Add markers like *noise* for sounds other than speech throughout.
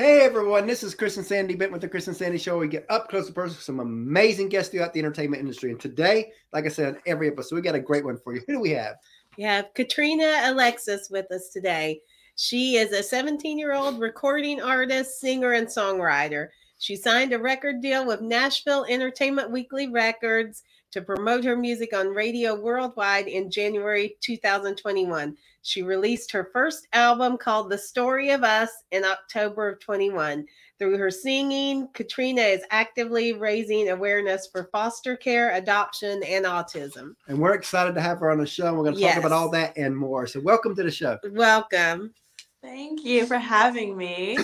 Hey everyone, this is Chris and Sandy Bent with the Chris and Sandy Show. We get up close and personal with some amazing guests throughout the entertainment industry. And today, like I said, every episode, we got a great one for you. Who do we have? We have Katryna Alexis with us today. She is a 17 year old recording artist, singer, and songwriter. She signed a record deal with Nashville Entertainment Weekly Records to promote her music on radio worldwide in January 2021. She released her first album called The Story of Us in October of 21. Through her singing, Katryna is actively raising awareness for foster care, adoption, and autism. And we're excited to have her on the show. We're going to talk Yes. about all that and more. So, welcome to the show. Welcome. Thank you for having me.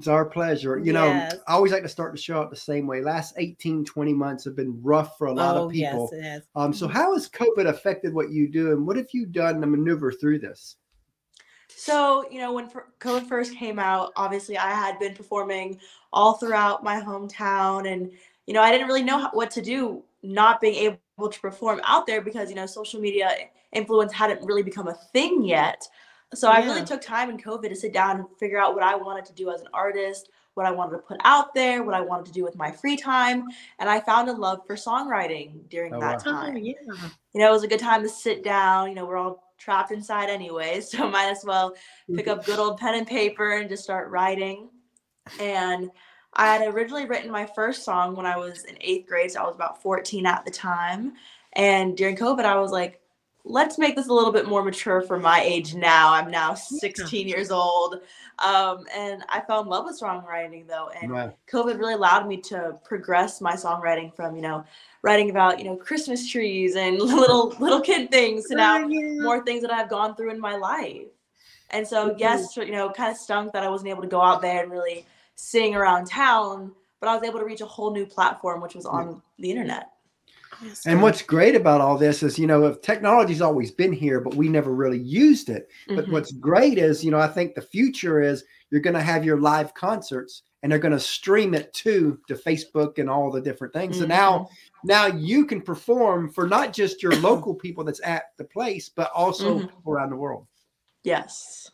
It's our pleasure. You know, I always like to start the show out the same way. Last 18, 20 months have been rough for a lot oh, of people. yes, it has. Um, so, how has COVID affected what you do, and what have you done to maneuver through this? So, you know, when COVID first came out, obviously I had been performing all throughout my hometown, and you know, I didn't really know what to do, not being able to perform out there because you know, social media influence hadn't really become a thing yet. So oh, I really took time in COVID to sit down and figure out what I wanted to do as an artist, what I wanted to put out there, what I wanted to do with my free time, and I found a love for songwriting during Oh, that wow. Oh, time yeah. you know, it was a good time to sit down. You know, we're all trapped inside anyway, *laughs* so might as well pick up good old pen and paper and just start writing. And I had originally written my first song when I was in eighth grade, so I was about 14 at the time. And during COVID, I was like, let's make this a little bit more mature for my age now. I'm now 16 years old. Um, and I fell in love with songwriting though. And Wow. COVID really allowed me to progress my songwriting from, you know, writing about, you know, Christmas trees and *laughs* little little kid things to now more things that I've gone through in my life. And so, yes, you know, kind of stunk that I wasn't able to go out there and really sing around town, but I was able to reach a whole new platform, which was on the internet. Yes, And sir. what's great about all this is, you know, if technology's always been here, but we never really used it. But Mhm. what's great is, you know, I think the future is you're going to have your live concerts and they're going to stream it to to Facebook and all the different things. So now, now you can perform for not just your local people that's at the place, but also Mhm. people around the world. yes.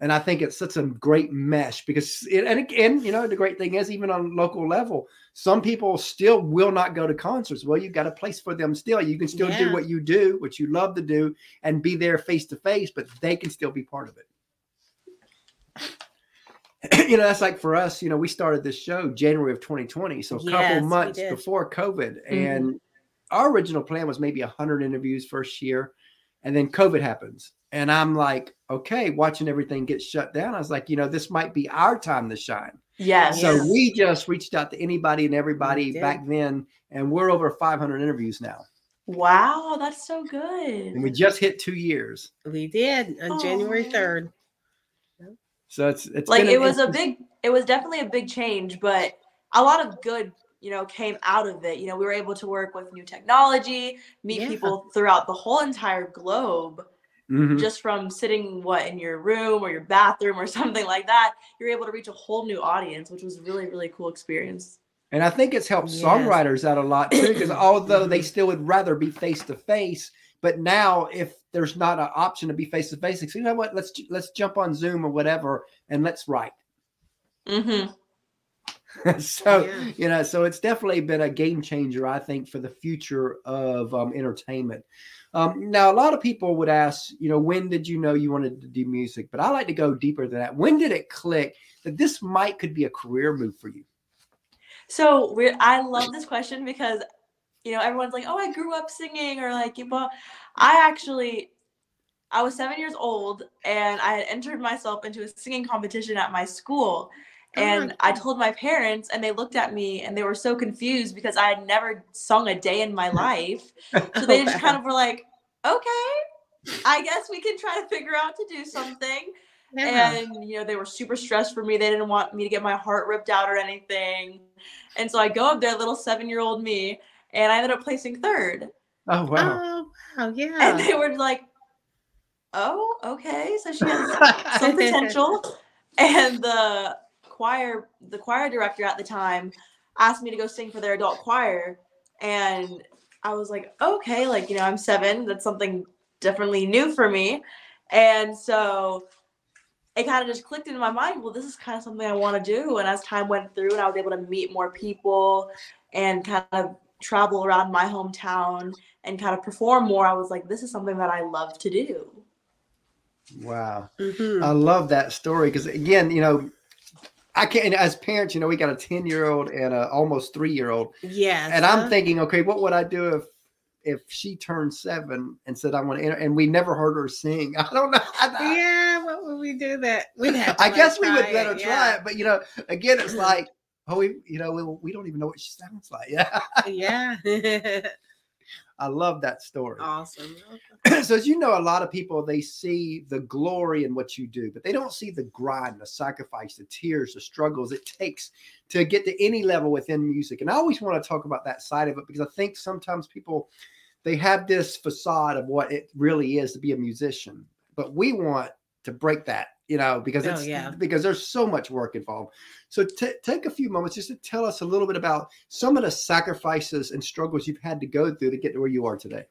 And I think it's such a great mesh because, it, and again, you know, the great thing is, even on local level, some people still will not go to concerts. Well, you've got a place for them still. You can still do what you do, what you love to do, and be there face to face, but they can still be part of it. *clears throat* you know, that's like for us, you know, we started this show January of 2020. So a couple months before COVID. Mhm. And our original plan was maybe 100 interviews first year. And then COVID happens. And I'm like, okay, watching everything get shut down. I was like, you know, this might be our time to shine. Yes. So Yeah. we just reached out to anybody and everybody back then. And we're over 500 interviews now. Wow, that's so good. And we just hit two years. we did on January 3rd. So it's, it's like it was a big it was definitely a big change but a lot of good you know came out of it you know we were able to work with new technology meet Yeah. people throughout the whole entire globe Mhm. just from sitting what in your room or your bathroom or *laughs* something like that you're able to reach a whole new audience which was a really really cool experience And I think it's helped Yes. songwriters out a lot too, because *clears throat* although they Mhm. still would rather be face to face, but now if there's not an option to be face to face, you know what? Let's let's jump on Zoom or whatever and let's write. mm-hmm. *laughs* so Yeah. you know, so it's definitely been a game changer, I think, for the future of um, entertainment. Um, now, a lot of people would ask, you know, when did you know you wanted to do music? But I like to go deeper than that. When did it click that this might could be a career move for you? So we're I love this question because you know everyone's like, oh, I grew up singing or like, well, I actually I was seven years old and I had entered myself into a singing competition at my school. Oh And I told my parents, and they looked at me and they were so confused because I had never sung a day in my *laughs* life. So they just kind of were like, okay, I guess we can try to figure out to do something Yeah. and you know they were super stressed for me they didn't want me to get my heart ripped out or anything and so i go up there little seven year old me and i ended up placing third Oh wow! Oh, wow, *laughs* yeah. and they were like oh okay so she has *laughs* some potential and the choir the choir director at the time asked me to go sing for their adult choir and i was like okay like you know i'm seven that's something definitely new for me and so it kind of just clicked into my mind. Well, this is kind of something I want to do. And as time went through, and I was able to meet more people and kind of travel around my hometown and kind of perform more, I was like, this is something that I love to do. Wow. Mhm. I love that story because again, you know, I can't as parents, you know, we got a 10 year old and a almost three year old. yes. And I'm uh-huh. thinking, okay, what would I do if if she turned seven and said I want to enter and we never heard her sing? *laughs* I don't know. I, yeah, what would we do that? We'd have to I like, guess we would better it, try yeah. it, but you know, again, it's *laughs* like, oh, we, you know, we, we don't even know what she sounds like. *laughs* Yeah, Yeah. I love that story. awesome. *clears throat* so as you know, a lot of people they see the glory in what you do, but they don't see the grind, the sacrifice, the tears, the struggles it takes to get to any level within music. And I always want to talk about that side of it because I think sometimes people they have this facade of what it really is to be a musician, but we want to break that, you know, because Oh, it's yeah. because there's so much work involved. So t- take a few moments just to tell us a little bit about some of the sacrifices and struggles you've had to go through to get to where you are today.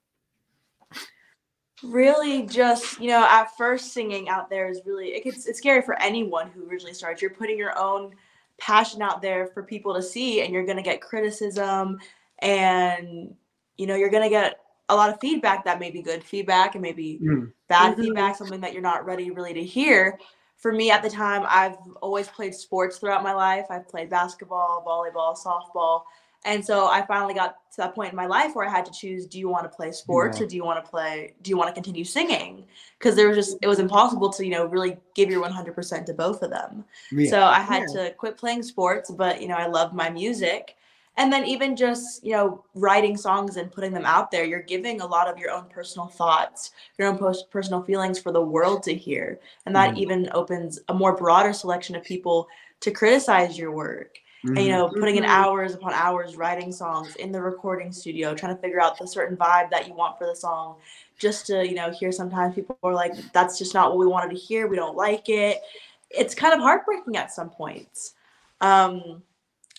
really just you know at first singing out there is really it gets it's scary for anyone who originally starts you're putting your own passion out there for people to see and you're going to get criticism and you know you're going to get a lot of feedback that may be good feedback and maybe Mm. bad Mhm. feedback something that you're not ready really to hear for me at the time i've always played sports throughout my life i've played basketball volleyball softball and so i finally got to that point in my life where i had to choose do you want to play sports Yeah. or do you want to play do you want to continue singing because there was just it was impossible to you know really give your 100% to both of them Yeah. so I had to quit playing sports, but you know, I loved my music. And then even just, you know, writing songs and putting them out there, you're giving a lot of your own personal thoughts, your own post- personal feelings for the world to hear. And that Mhm. even opens a more broader selection of people to criticize your work. And you Mhm. know, putting in Mhm. hours upon hours writing songs in the recording studio, trying to figure out the certain vibe that you want for the song. Just to, you know, hear sometimes people are like, that's just not what we wanted to hear. We don't like it. It's kind of heartbreaking at some points. Um,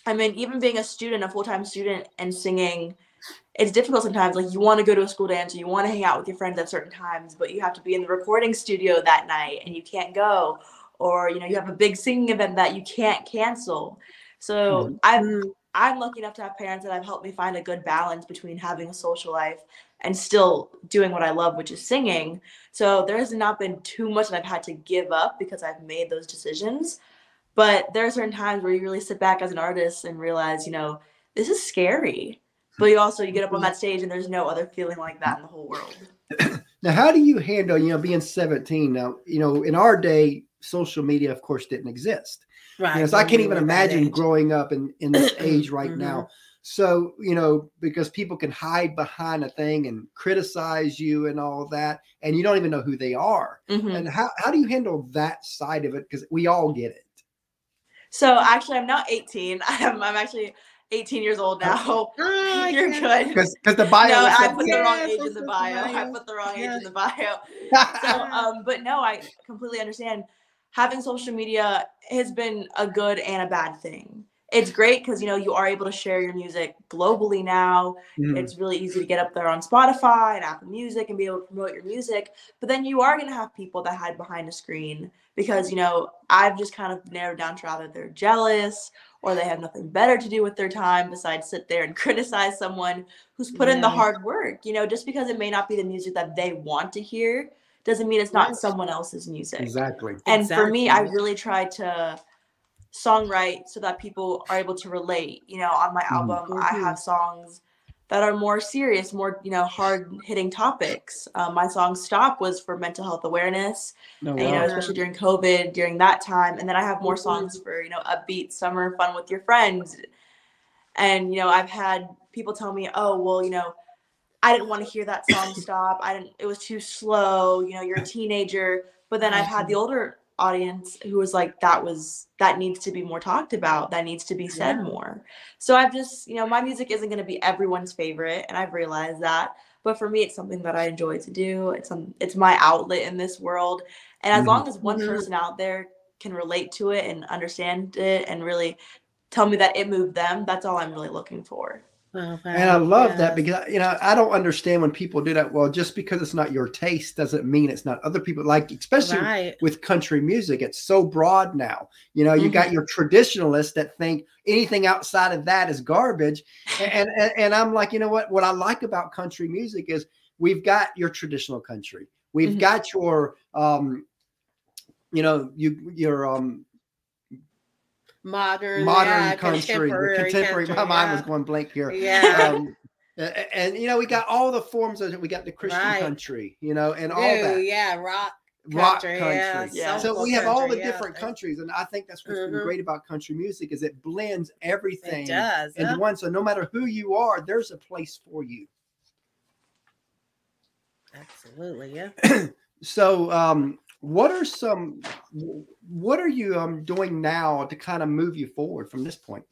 I mean, even being a student, a full time student, and singing, it's difficult sometimes. Like, you want to go to a school dance or you want to hang out with your friends at certain times, but you have to be in the recording studio that night and you can't go. Or, you know, you have a big singing event that you can't cancel. So Mhm. I've Mm. I'm lucky enough to have parents that have helped me find a good balance between having a social life and still doing what I love, which is singing. So there has not been too much that I've had to give up because I've made those decisions. But there are certain times where you really sit back as an artist and realize, you know, this is scary. But you also you get up on that stage and there's no other feeling like that in the whole world. *clears throat* Now, how do you handle, you know, being 17? Now, you know, in our day, social media, of course, didn't exist. Right. You know, so I can't even imagine growing up in, in this *clears throat* age right Mhm. now. So, you know, because people can hide behind a thing and criticize you and all that, and you don't even know who they are. Mhm. And how, how do you handle that side of it? Because we all get it. So actually, I'm not 18. *laughs* I'm, I'm actually 18 years old now. *laughs* Oh, You're good. Because the bio no, is I so- put the wrong age in the the bio. I put the wrong age in the bio. So, *laughs* um, but no, I completely understand. Having social media has been a good and a bad thing. It's great because you know you are able to share your music globally now. Mhm. It's really easy to get up there on Spotify and Apple Music and be able to promote your music. But then you are going to have people that hide behind a screen because you know I've just kind of narrowed down to either they're jealous or they have nothing better to do with their time besides sit there and *laughs* criticize someone who's put in the hard work. You know, just because it may not be the music that they want to hear doesn't mean it's not Right. someone else's music. Exactly. And for me, I really try to songwrite so that people are able to relate. You know, on my Mhm. album, I Mhm. have songs that are more serious, more you know, hard hitting topics. Um, my song "Stop" was for mental health awareness, No, and, you know, especially during COVID, during that time. And then I have more Mhm. songs for you know, upbeat summer fun with your friends. And you know, I've had people tell me, "Oh, well, you know." I didn't want to hear that song *coughs* stop. I didn't it was too slow, you know, you're a teenager. But then I've had the older audience who was like, that was that needs to be more talked about, that needs to be said Yeah. more. So I've just, you know, my music isn't gonna be everyone's favorite, and I've realized that. But for me, it's something that I enjoy to do. It's some it's my outlet in this world. And as Mhm. long as one Mhm. person out there can relate to it and understand it and really tell me that it moved them, that's all I'm really looking for. Oh, And I love that because you know I don't understand when people do that. Well, just because it's not your taste doesn't mean it's not other people. Like especially right. with country music, it's so broad now. You know, you got your traditionalists that think anything outside of that is garbage, *laughs* and, and and I'm like, you know what? What I like about country music is we've got your traditional country, we've Mhm. got your um, you know, you your um modern, modern yeah, country, the contemporary, contemporary. My country, mind was going blank here. Yeah. Um, a- a- and you know, we got all the forms of it. We got the Christian Right. country, you know, and all Ooh, that yeah, rock rock country, country. yeah, Yeah. So we have all the yeah. different countries, and I think that's what's been Mhm. great about country music is it blends everything It does. into yeah. one. So no matter who you are, there's a place for you. Absolutely, yeah. *clears throat* So, um, what are some? What are you um doing now to kind of move you forward from this point?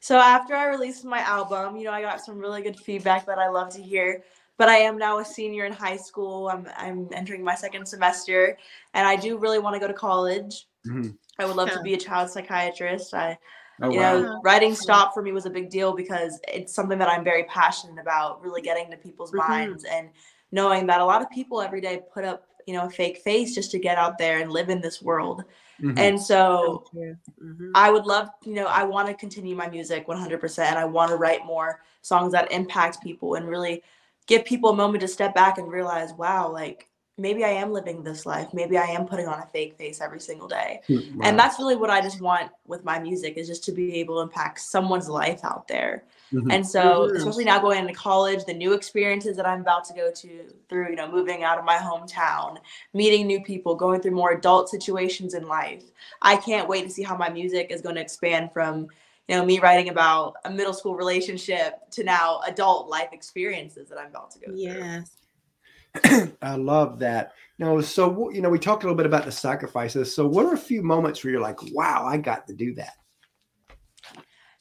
So after I released my album, you know, I got some really good feedback that I love to hear. But I am now a senior in high school. I'm I'm entering my second semester, and I do really want to go to college. Mhm. I would love Yeah. to be a child psychiatrist. I, Oh, you wow. know, writing stop for me was a big deal because it's something that I'm very passionate about. Really getting to people's Mhm. minds and knowing that a lot of people every day put up, you know, a fake face just to get out there and live in this world. Mhm. And so Mhm. I would love, you know, I want to continue my music 100%. And I want to write more songs that impact people and really give people a moment to step back and realize, wow, like maybe I am living this life. Maybe I am putting on a fake face every single day. Wow. And that's really what I just want with my music is just to be able to impact someone's life out there. Mhm. And so, especially now going into college, the new experiences that I'm about to go to through, you know, moving out of my hometown, meeting new people, going through more adult situations in life. I can't wait to see how my music is going to expand from, you know, me writing about a middle school relationship to now adult life experiences that I'm about to go through. Yes. *clears throat* I love that. You know, so you know, we talked a little bit about the sacrifices. So, what are a few moments where you're like, "Wow, I got to do that"?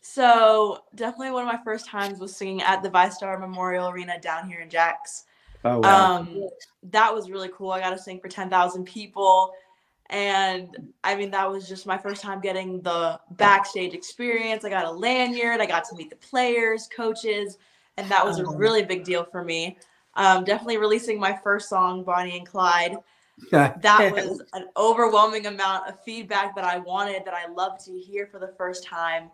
So, definitely one of my first times was singing at the VyStar Memorial Arena down here in Jax. Oh, wow. Um, that was really cool. I got to sing for 10,000 people. And I mean, that was just my first time getting the backstage experience. I got a lanyard, I got to meet the players, coaches, and that was a Oh. really big deal for me. Um, definitely releasing my first song, Bonnie and Clyde. That *laughs* was an overwhelming amount of feedback that I wanted, that I love to hear for the first time.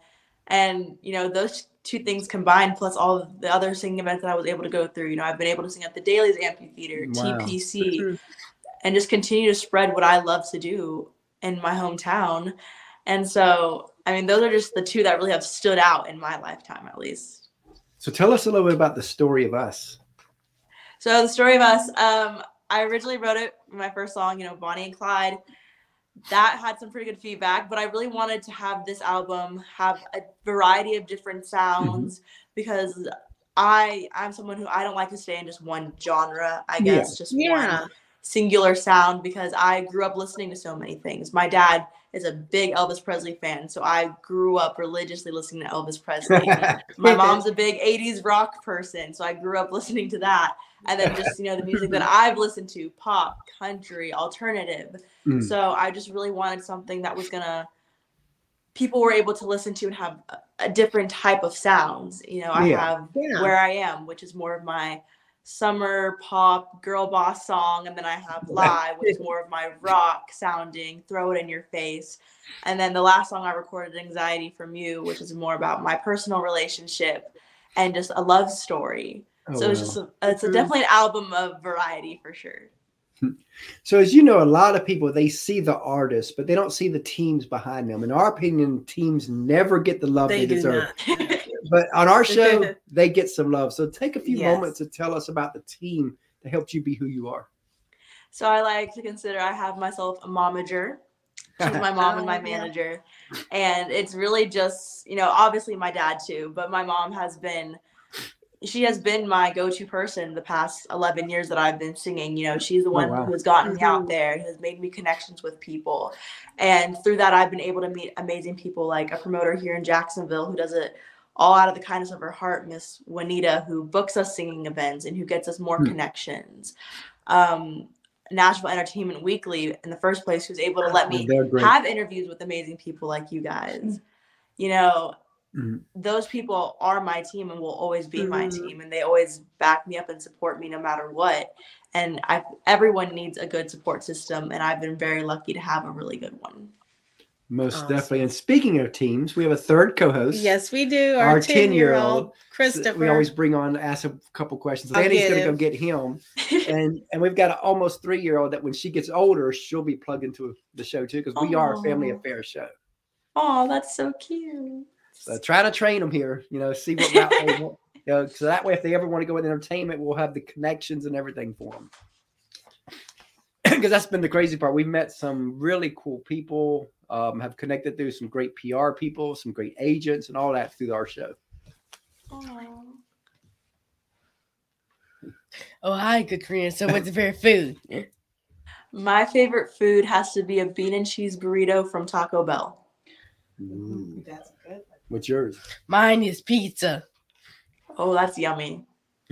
And, you know, those two things combined, plus all the other singing events that I was able to go through. You know, I've been able to sing at the Dailies Amphitheater, Wow. TPC, Mhm. and just continue to spread what I love to do in my hometown. And so, I mean, those are just the two that really have stood out in my lifetime, at least. so, tell us a little bit about the story of us. So the story of us, um, I originally wrote it my first song, you know, Bonnie and Clyde. That had some pretty good feedback, but I really wanted to have this album have a variety of different sounds because I I'm someone who I don't like to stay in just one genre. I Yeah. guess just Yeah. one singular sound because I grew up listening to so many things. My dad is a big Elvis Presley fan, so I grew up religiously listening to Elvis Presley. *laughs* My mom's a big 80s rock person, so I grew up listening to that. And then just, you know, the music that *laughs* I've listened to pop, country, alternative. Mm. So I just really wanted something that was going to, people were able to listen to and have a, different type of sounds. You know, I Yeah. have Yeah. Where I Am, which is more of my summer pop girl boss song. And then I have *laughs* Live, which is more of my rock sounding, throw it in your face. And then the last song I recorded, Anxiety from You, which is more about my personal relationship and just a love story. Oh, so it's just a, it's a definitely an album of variety for sure. *laughs* So as you know, a lot of people they see the artist, but they don't see the teams behind them. In our opinion, teams never get the love they, They deserve. *laughs* not. But on our show, *laughs* they get some love. So take a few Yes. moments to tell us about the team that helped you be who you are. so I like to consider I have myself a momager. She's my *laughs* mom and my Oh, yeah. manager. And it's really just, you know, obviously my dad too, but my mom has been she has been my go-to person the past 11 years that I've been singing. You know, she's the one wow. who has gotten me out Mhm. there, has made me connections with people. And through that I've been able to meet amazing people like a promoter here in Jacksonville who does it all out of the kindness of her heart, Miss Juanita, who books us singing events and who gets us more Hmm. connections. Um, Nashville Entertainment Weekly, in the first place, who's able to let me have interviews with amazing people like you guys. You know, Mhm. those people are my team and will always be my Mhm. team and they always back me up and support me no matter what and i everyone needs a good support system and i've been very lucky to have a really good one Most Awesome. definitely. And speaking of teams, we have a third co-host. Yes, we do. Our Our 10 year 10-year-old, old Christopher. We always bring on, ask a couple questions. I'll Annie's going to go get him. *laughs* and and we've got an almost three year old that when she gets older, she'll be plugged into the show too because we are a family affair show. oh that's so cute So try to train them here, you know, see what route they want. You know, so that way, if they ever want to go in entertainment, we'll have the connections and everything for them. Because that's been the crazy part. We've met some really cool people, um, have connected through some great PR people, some great agents, and all that through our show. Aw. Oh, hi, good Katryna. So, what's your favorite food? my favorite food has to be a bean and cheese burrito from taco bell Ooh, That's good. what's yours? Mine is pizza. oh that's yummy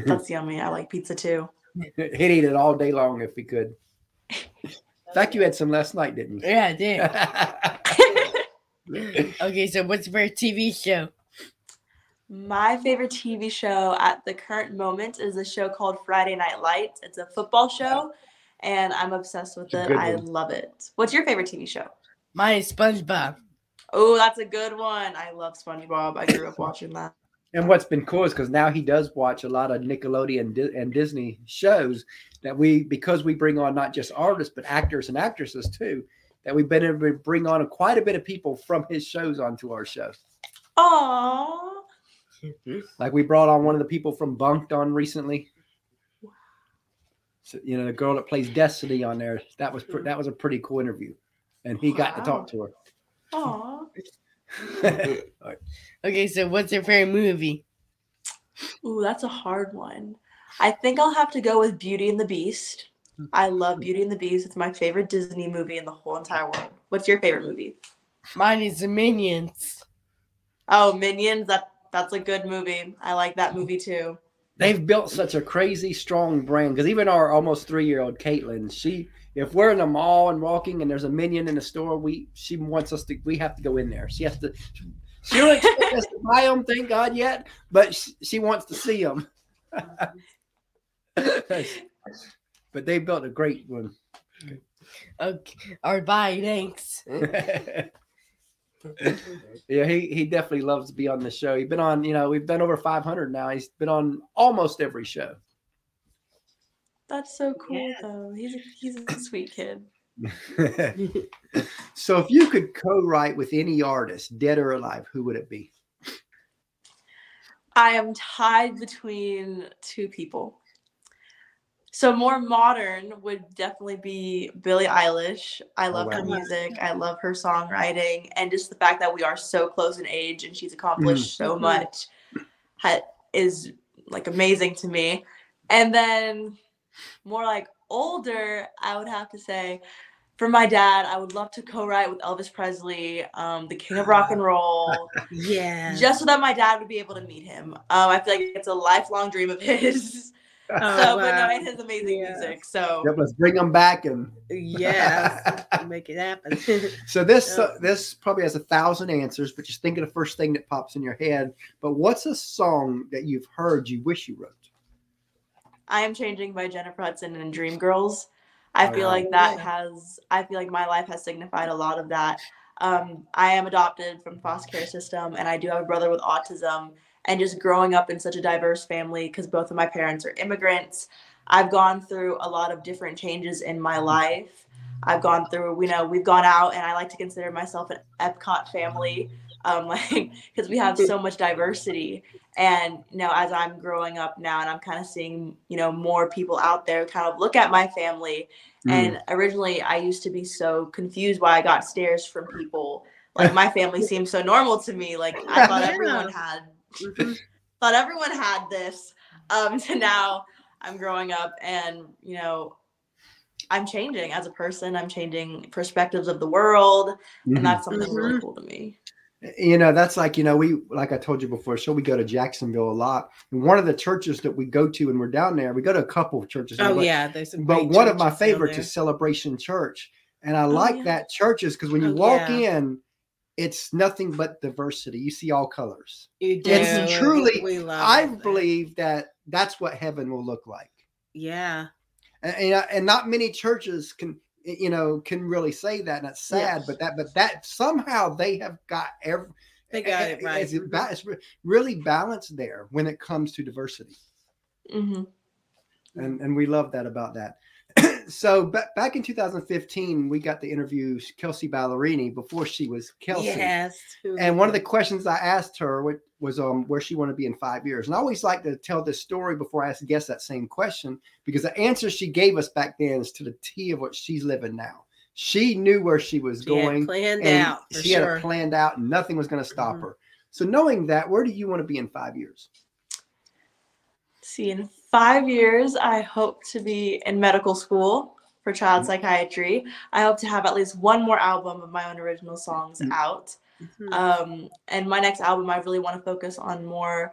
that's yummy i like pizza too *laughs* He'd eat it all day long if he could. In fact, you had some last night, didn't you? Yeah, I did. *laughs* Okay, so what's your TV show? My favorite TV show at the current moment is a show called Friday Night Lights. It's a football show, and I'm obsessed with it. I love it. What's your favorite TV show? Mine is SpongeBob. Oh, that's a good one. I love SpongeBob. I grew up *laughs* watching that. And what's been cool is because now he does watch a lot of Nickelodeon and Disney shows that we, because we bring on not just artists, but actors and actresses too, that we've been able to bring on quite a bit of people from his shows onto our show. Aww. Like we brought on one of the people from Bunk'd on recently. So, you know, the girl that plays Destiny on there. That was that was a pretty cool interview, and he got to talk to her. Aww. Her. *laughs* Okay, so what's your favorite movie? Ooh, that's a hard one. I think I'll have to go with Beauty and the Beast. I love Beauty and the Beast. It's my favorite Disney movie in the whole entire world. What's your favorite movie? Mine is The Minions. Oh, Minions. That that's a good movie. I like that movie too. they've built such a crazy strong brand because even our almost three year old Caitlin, she if we're in a mall and walking and there's a minion in the store, we she wants us to we have to go in there. She has to. She don't expect us to buy them, thank God yet, but she, she wants to see them. *laughs* but they built a great one. Okay, all right, bye, thanks. *laughs* yeah, he, he definitely loves to be on the show. He's been on, you know, we've done over 500 now. He's been on almost every show. That's so cool Yeah. though. He's a, he's a sweet kid. *laughs* so if you could co-write with any artist, dead or alive, who would it be? I am tied between two people. So more modern would definitely be Billie Eilish. I love her wow. music. I love her songwriting, and just the fact that we are so close in age and she's accomplished so Mhm. much is like amazing to me. And then more like older, I would have to say. For my dad, I would love to co-write with Elvis Presley, um, the King of Rock and *laughs* Roll Yeah. just so that my dad would be able to meet him. Um, I feel like it's a lifelong dream of his. *laughs* Oh, so, but no, it has amazing Yeah. music. So, Yep, let's bring them back and yeah, *laughs* Make it happen. So this Yeah. uh, this probably has a thousand answers, but just think of the first thing that pops in your head. But what's a song that you've heard you wish you wrote? I am changing by Jennifer Hudson and Dreamgirls. I feel like that has. I feel like my life has signified a lot of that. Um, I am adopted from the foster care system, and I do have a brother with autism. And just growing up in such a diverse family, because both of my parents are immigrants, I've gone through a lot of different changes in my life. I've gone through, you know, we've gone out, and I like to consider myself an Epcot family, um, *laughs* like because we have so much diversity. And you know, as I'm growing up now, and I'm kind of seeing, you know, more people out there kind of look at my family. And originally, I used to be so confused why I got stares from people. Like my family *laughs* seemed so normal to me. Like I thought everyone had Mhm. thought everyone had this. Um, *laughs* to now I'm growing up and you know I'm changing as a person. I'm changing perspectives of the world, Mhm. and that's something really Mhm. cool to me. You know that's like you know we like I told you before. So we go to Jacksonville a lot, and one of the churches that we go to when we're down there, we go to a couple of churches. Oh but, yeah, there's some but one of my favorites is Celebration Church, and I oh, like yeah. that churches because when you Oh, walk yeah. in, it's nothing but diversity. You see all colors. You do. It's truly- We love I that. believe that that's what heaven will look like. Yeah. and, and, and not many churches can you know can really say that and it's sad Yes. but that but that somehow they have got every They got it right. it's, it's really balanced there when it comes to diversity hmm and and we love that about that so ba- back in 2015 we got to interview kelsea ballerini before she was kelsea Yes. and one of the questions I asked her was um where she wanted to be in five years. And I always like to tell this story before I ask guests that same question because the answer she gave us back then is to the T of what she's living now. She knew where she was She had going planned and out she had it planned out and nothing was going to stop Mhm. her. So knowing that, where do you want to be in five years? See, in five years, I hope to be in medical school for child psychiatry. I hope to have at least one more album of my own original songs Mm. out. Mhm. Um, and my next album, I really want to focus on more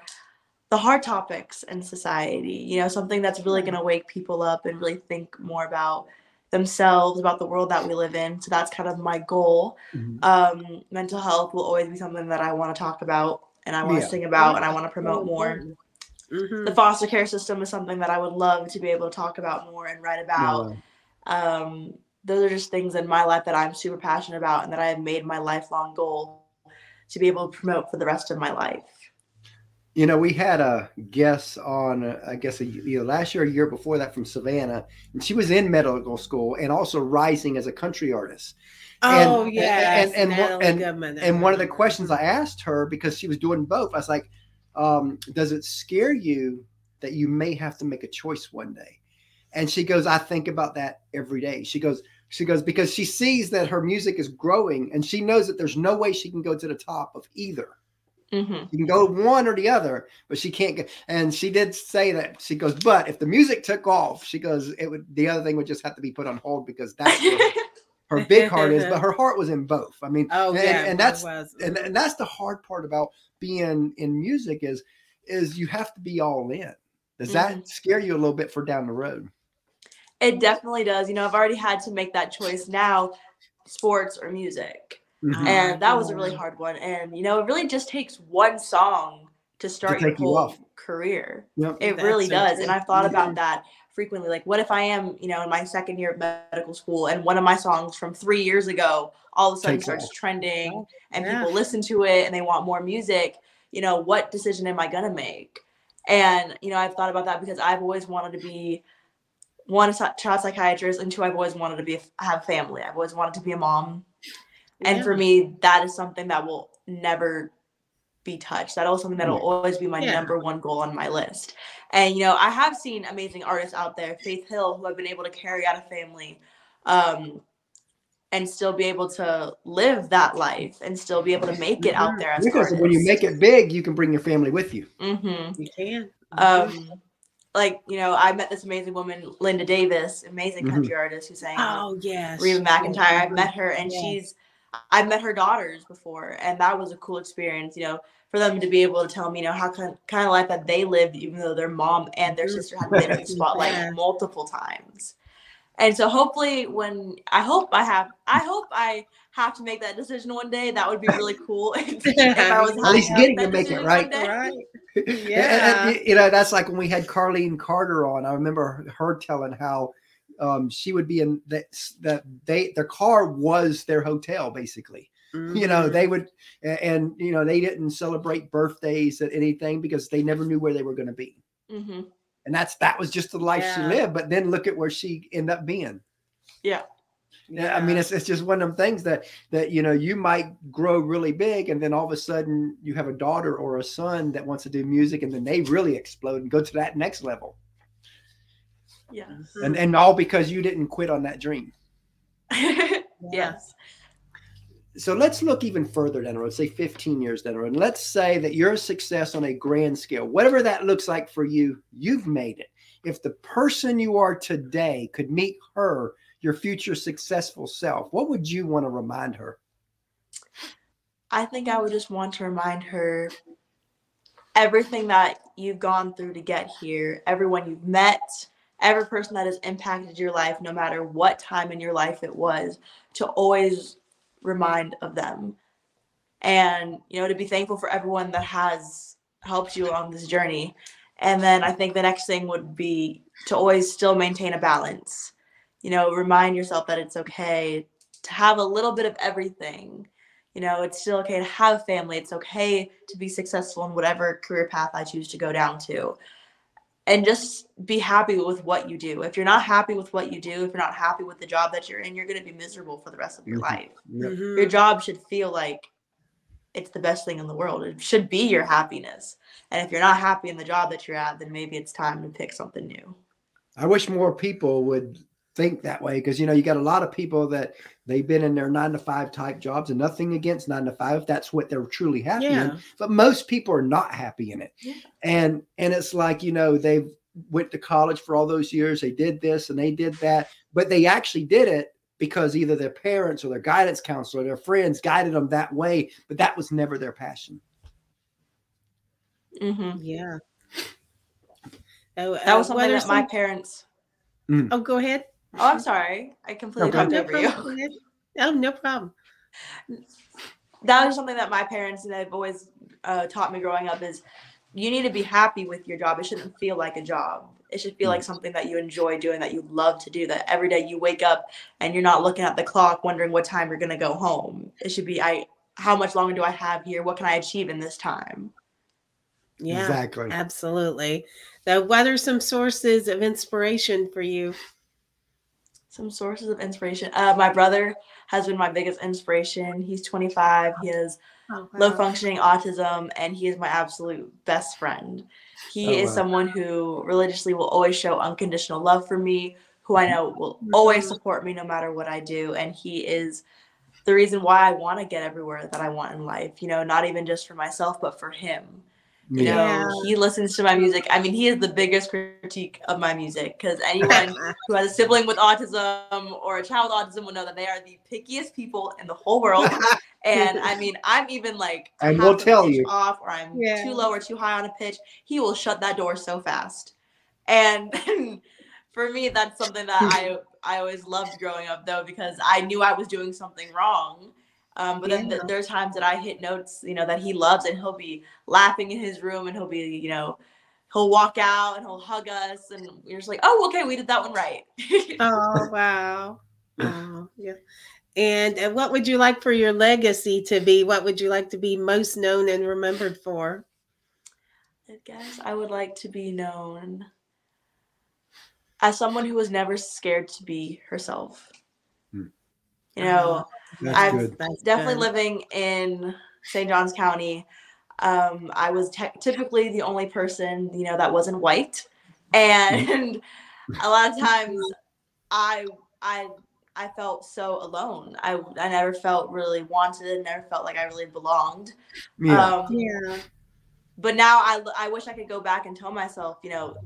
the hard topics in society. You know, something that's really going to wake people up and really think more about themselves, about the world that we live in. So that's kind of my goal. Um, mental health will always be something that I want to talk about and I want to Yeah. sing about and I want to promote more. Mhm. The foster care system is something that I would love to be able to talk about more and write about. No. Um, those are just things in my life that I'm super passionate about and that I have made my lifelong goal to be able to promote for the rest of my life. You know, we had a guest on, uh, I guess, a, you know, last year, or a year before that from Savannah, and she was in medical school and also rising as a country artist. Oh and- yeah, and- and one- and- Goodman. and one of the questions I asked her because she was doing both, I was like, um, "Does it scare you that you may have to make a choice one day?" And she goes, "I think about that every day." She goes, "She goes because she sees that her music is growing, and she knows that there's no way she can go to the top of either. hmm You can go one or the other, but she can't get." And she did say that she goes, "But if the music took off, she goes, it would the other thing would just have to be put on hold because that's *laughs* her *laughs* big heart is." But her heart was in both. I mean, Oh and, yeah, and that's was. and, and that's the hard part about being in music is is you have to be all in does that Mhm. scare you a little bit for down the road It definitely does. You know, I've already had to make that choice now sports or music. Mhm. And that was a really hard one. And, you know, it really just takes one song to start your take you whole career. Yep. It That's really does. true. And I've thought about that frequently. Like, what if I am, you know, in my second year of medical school and one of my songs from three years ago all of a sudden Takes starts off. trending and Yeah. people listen to it and they want more music? You know, what decision am I going to make? And, you know, I've thought about that because I've always wanted to be one a child psychiatrist and two i've always wanted to be have family i've always wanted to be a mom and for me that is something that will never be touched that is something that will always be my Yeah. number one goal on my list and you know i have seen amazing artists out there faith hill who have been able to carry out a family um and still be able to live that life and still be able to make it out there as because when you make it big you can bring your family with you hmm you can. um like you know i met this amazing woman linda davis amazing Mhm. country artist who sang Oh yes. Reba McEntire. I've met her and Yeah. she's I've met her daughters before and that was a cool experience, you know, for them to be able to tell me, you know, how kind, kind of life that they lived even though their mom and their sister had been in the *laughs* spotlight Yeah. multiple times. And so hopefully when I hope I have I hope I have to make that decision one day. That would be really *laughs* cool *laughs* if, if I was At least getting to make it, right? Right. And- and, Yeah. you know that's like when we had carlene carter on i remember her telling how um, she would be in that that they their car was their hotel basically. You know they would a- and you know they didn't celebrate birthdays at anything because they never knew where they were going to be. Mhm. and that's that was just the life she lived but then look at where she ended up being. Yeah. yeah i mean it's, it's just one of them things that that you know you might grow really big and then all of a sudden you have a daughter or a son that wants to do music and then they really explode and go to that next level Yes. Mm-hmm. and and all because you didn't quit on that dream *laughs* yes. so let's look even further down the road, say 15 years down the road. And let's say that you're success on a grand scale, whatever that looks like for you, you've made it. If the person you are today could meet her, your future successful self, what would you want to remind her? I think I would just want to remind her everything that you've gone through to get here, everyone you've met, every person that has impacted your life, no matter what time in your life it was, to always remind of them. And you know to be thankful for everyone that has helped you on this journey. And then i think the next thing would be to always still maintain a balance. You know remind yourself that it's okay to have a little bit of everything. You know it's still okay to have family. It's okay to be successful in whatever career path i choose to go down to and just be happy with what you do if you're not happy with what you do if you're not happy with the job that you're in you're going to be miserable for the rest of your Mhm. life Yep. Mhm. your job should feel like it's the best thing in the world. It should be your happiness. And if you're not happy in the job that you're at, then maybe it's time to pick something new. I wish more people would think that way because you know you got a lot of people that they've been in their nine to five type jobs and nothing against nine to five if that's what they're truly happy in but most people are not happy in it Yeah. and and it's like you know they went to college for all those years they did this and they did that but they actually did it because either their parents or their guidance counselor or their friends guided them that way but that was never their passion hmm Yeah. Oh, That was uh, something that my some- parents. Oh, go ahead. Oh, I'm sorry. I completely Okay. Talked no over you. problem. Oh, no problem. That was something that my parents and they've always uh, taught me growing up is you need to be happy with your job. It shouldn't feel like a job. It should feel like something that you enjoy doing, that you love to do. That every day you wake up and you're not looking at the clock, wondering what time you're gonna go home. It should be I. How much longer do I have here? What can I achieve in this time? Yeah. exactly Absolutely. So, what are some sources of inspiration for you? Some sources of inspiration. Uh, my brother has been my biggest inspiration. He's 25. He has Oh, low functioning autism, and he is my absolute best friend. He Oh, is wow. someone who religiously will always show unconditional love for me, who I know will always support me no matter what I do. And he is the reason why I want to get everywhere that I want in life, you know, not even just for myself, but for him. You know, Yeah. he listens to my music. I mean, he is the biggest critique of my music because anyone *laughs* who has a sibling with autism or a child with autism will know that they are the pickiest people in the whole world. *laughs* and I mean, I'm even like And we'll tell you. off, or I'm Yeah. too low or too high on a pitch. He will shut that door so fast. And *laughs* for me, that's something that I I always loved growing up though because I knew I was doing something wrong. Um, but then th- Yeah. there's times that I hit notes, you know, that he loves, and he'll be laughing in his room, and he'll be, you know, he'll walk out and he'll hug us, and you're just like, oh, okay, we did that one right. Oh, *laughs* wow. Oh, yeah. And uh, what would you like for your legacy to be? What would you like to be most known and remembered for? I guess I would like to be known as someone who was never scared to be herself. You know, that's I've good That's definitely good. living in St. Johns County. Um, I was te- typically the only person, you know, that wasn't white, and a lot of times, I I I felt so alone. I I never felt really wanted. Never felt like I really belonged. yeah Um, Yeah. but now I, I wish I could go back and tell myself, you know,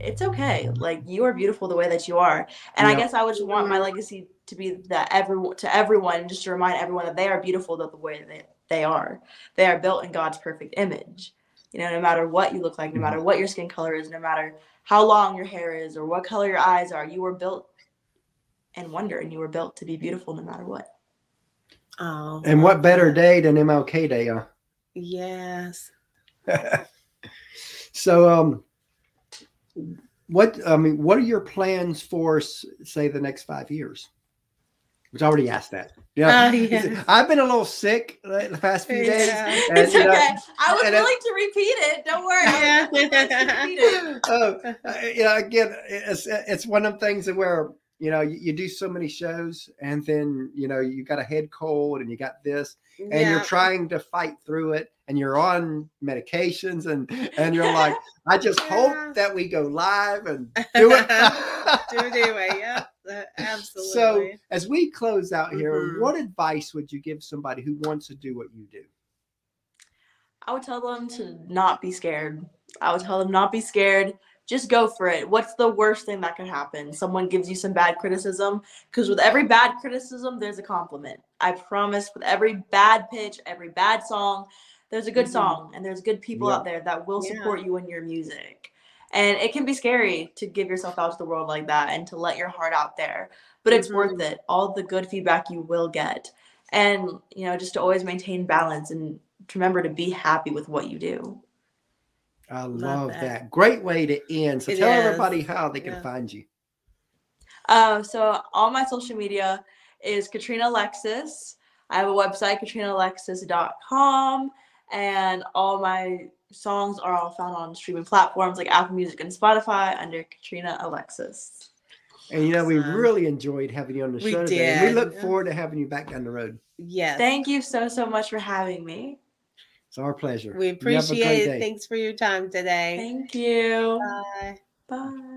it's okay. Like you are beautiful the way that you are. And I guess I would just want my legacy to be that everyone to everyone, just to remind everyone that they are beautiful the way that they are. They are built in God's perfect image. You know, no matter what you look like, no matter what your skin color is, no matter how long your hair is or what color your eyes are, you were built in wonder and you were built to be beautiful no matter what. Oh. and what better day than mlk day huh? Yes. *laughs* so um what i mean what are your plans for say the next five years which i already asked that yeah Oh, yeah. i've been a little sick the the past few days Yeah. and, it's okay. know, I was and it- willing to repeat it. Don't worry. I was willing to repeat it. *laughs* oh, uh, you know, again, it's it's one of them things where you know you, you do so many shows, and then you know you got a head cold, and you got this, and you're trying to fight through it, and you're on medications, and and you're like, I just *laughs* Yeah. hope that we go live and do it. *laughs* Do it anyway. Yep. Uh, *laughs* so as we close out here, Mhm. what advice would you give somebody who wants to do what you do? I would tell them to not be scared. I would tell them not be scared. Just go for it. What's the worst thing that could happen? Someone gives you some bad criticism. Because with every bad criticism, there's a compliment. I promise. With every bad pitch, every bad song, there's a good Mhm. song, and there's good people Yeah. out there that will Yeah. support you in your music. And it can be scary to give yourself out to the world like that and to let your heart out there, but it's worth Mhm. it. All the good feedback you will get. and you know just to always maintain balance and to remember to be happy with what you do. I love, Love that. that. Great way to end. So It tell is. everybody how they can Yeah. find you. Uh, so all my social media is Katryna Alexis. I have a website, katrynaalexis.com, and all my songs are all found on streaming platforms like Apple Music and Spotify under Katryna Alexis. And you know, we really enjoyed having you on the We show today. and We look forward to having you back down the road. Yes. Thank you so so much for having me. It's our pleasure. We You have a great appreciate it. day. Thanks for your time today. Thank you. Bye. Bye.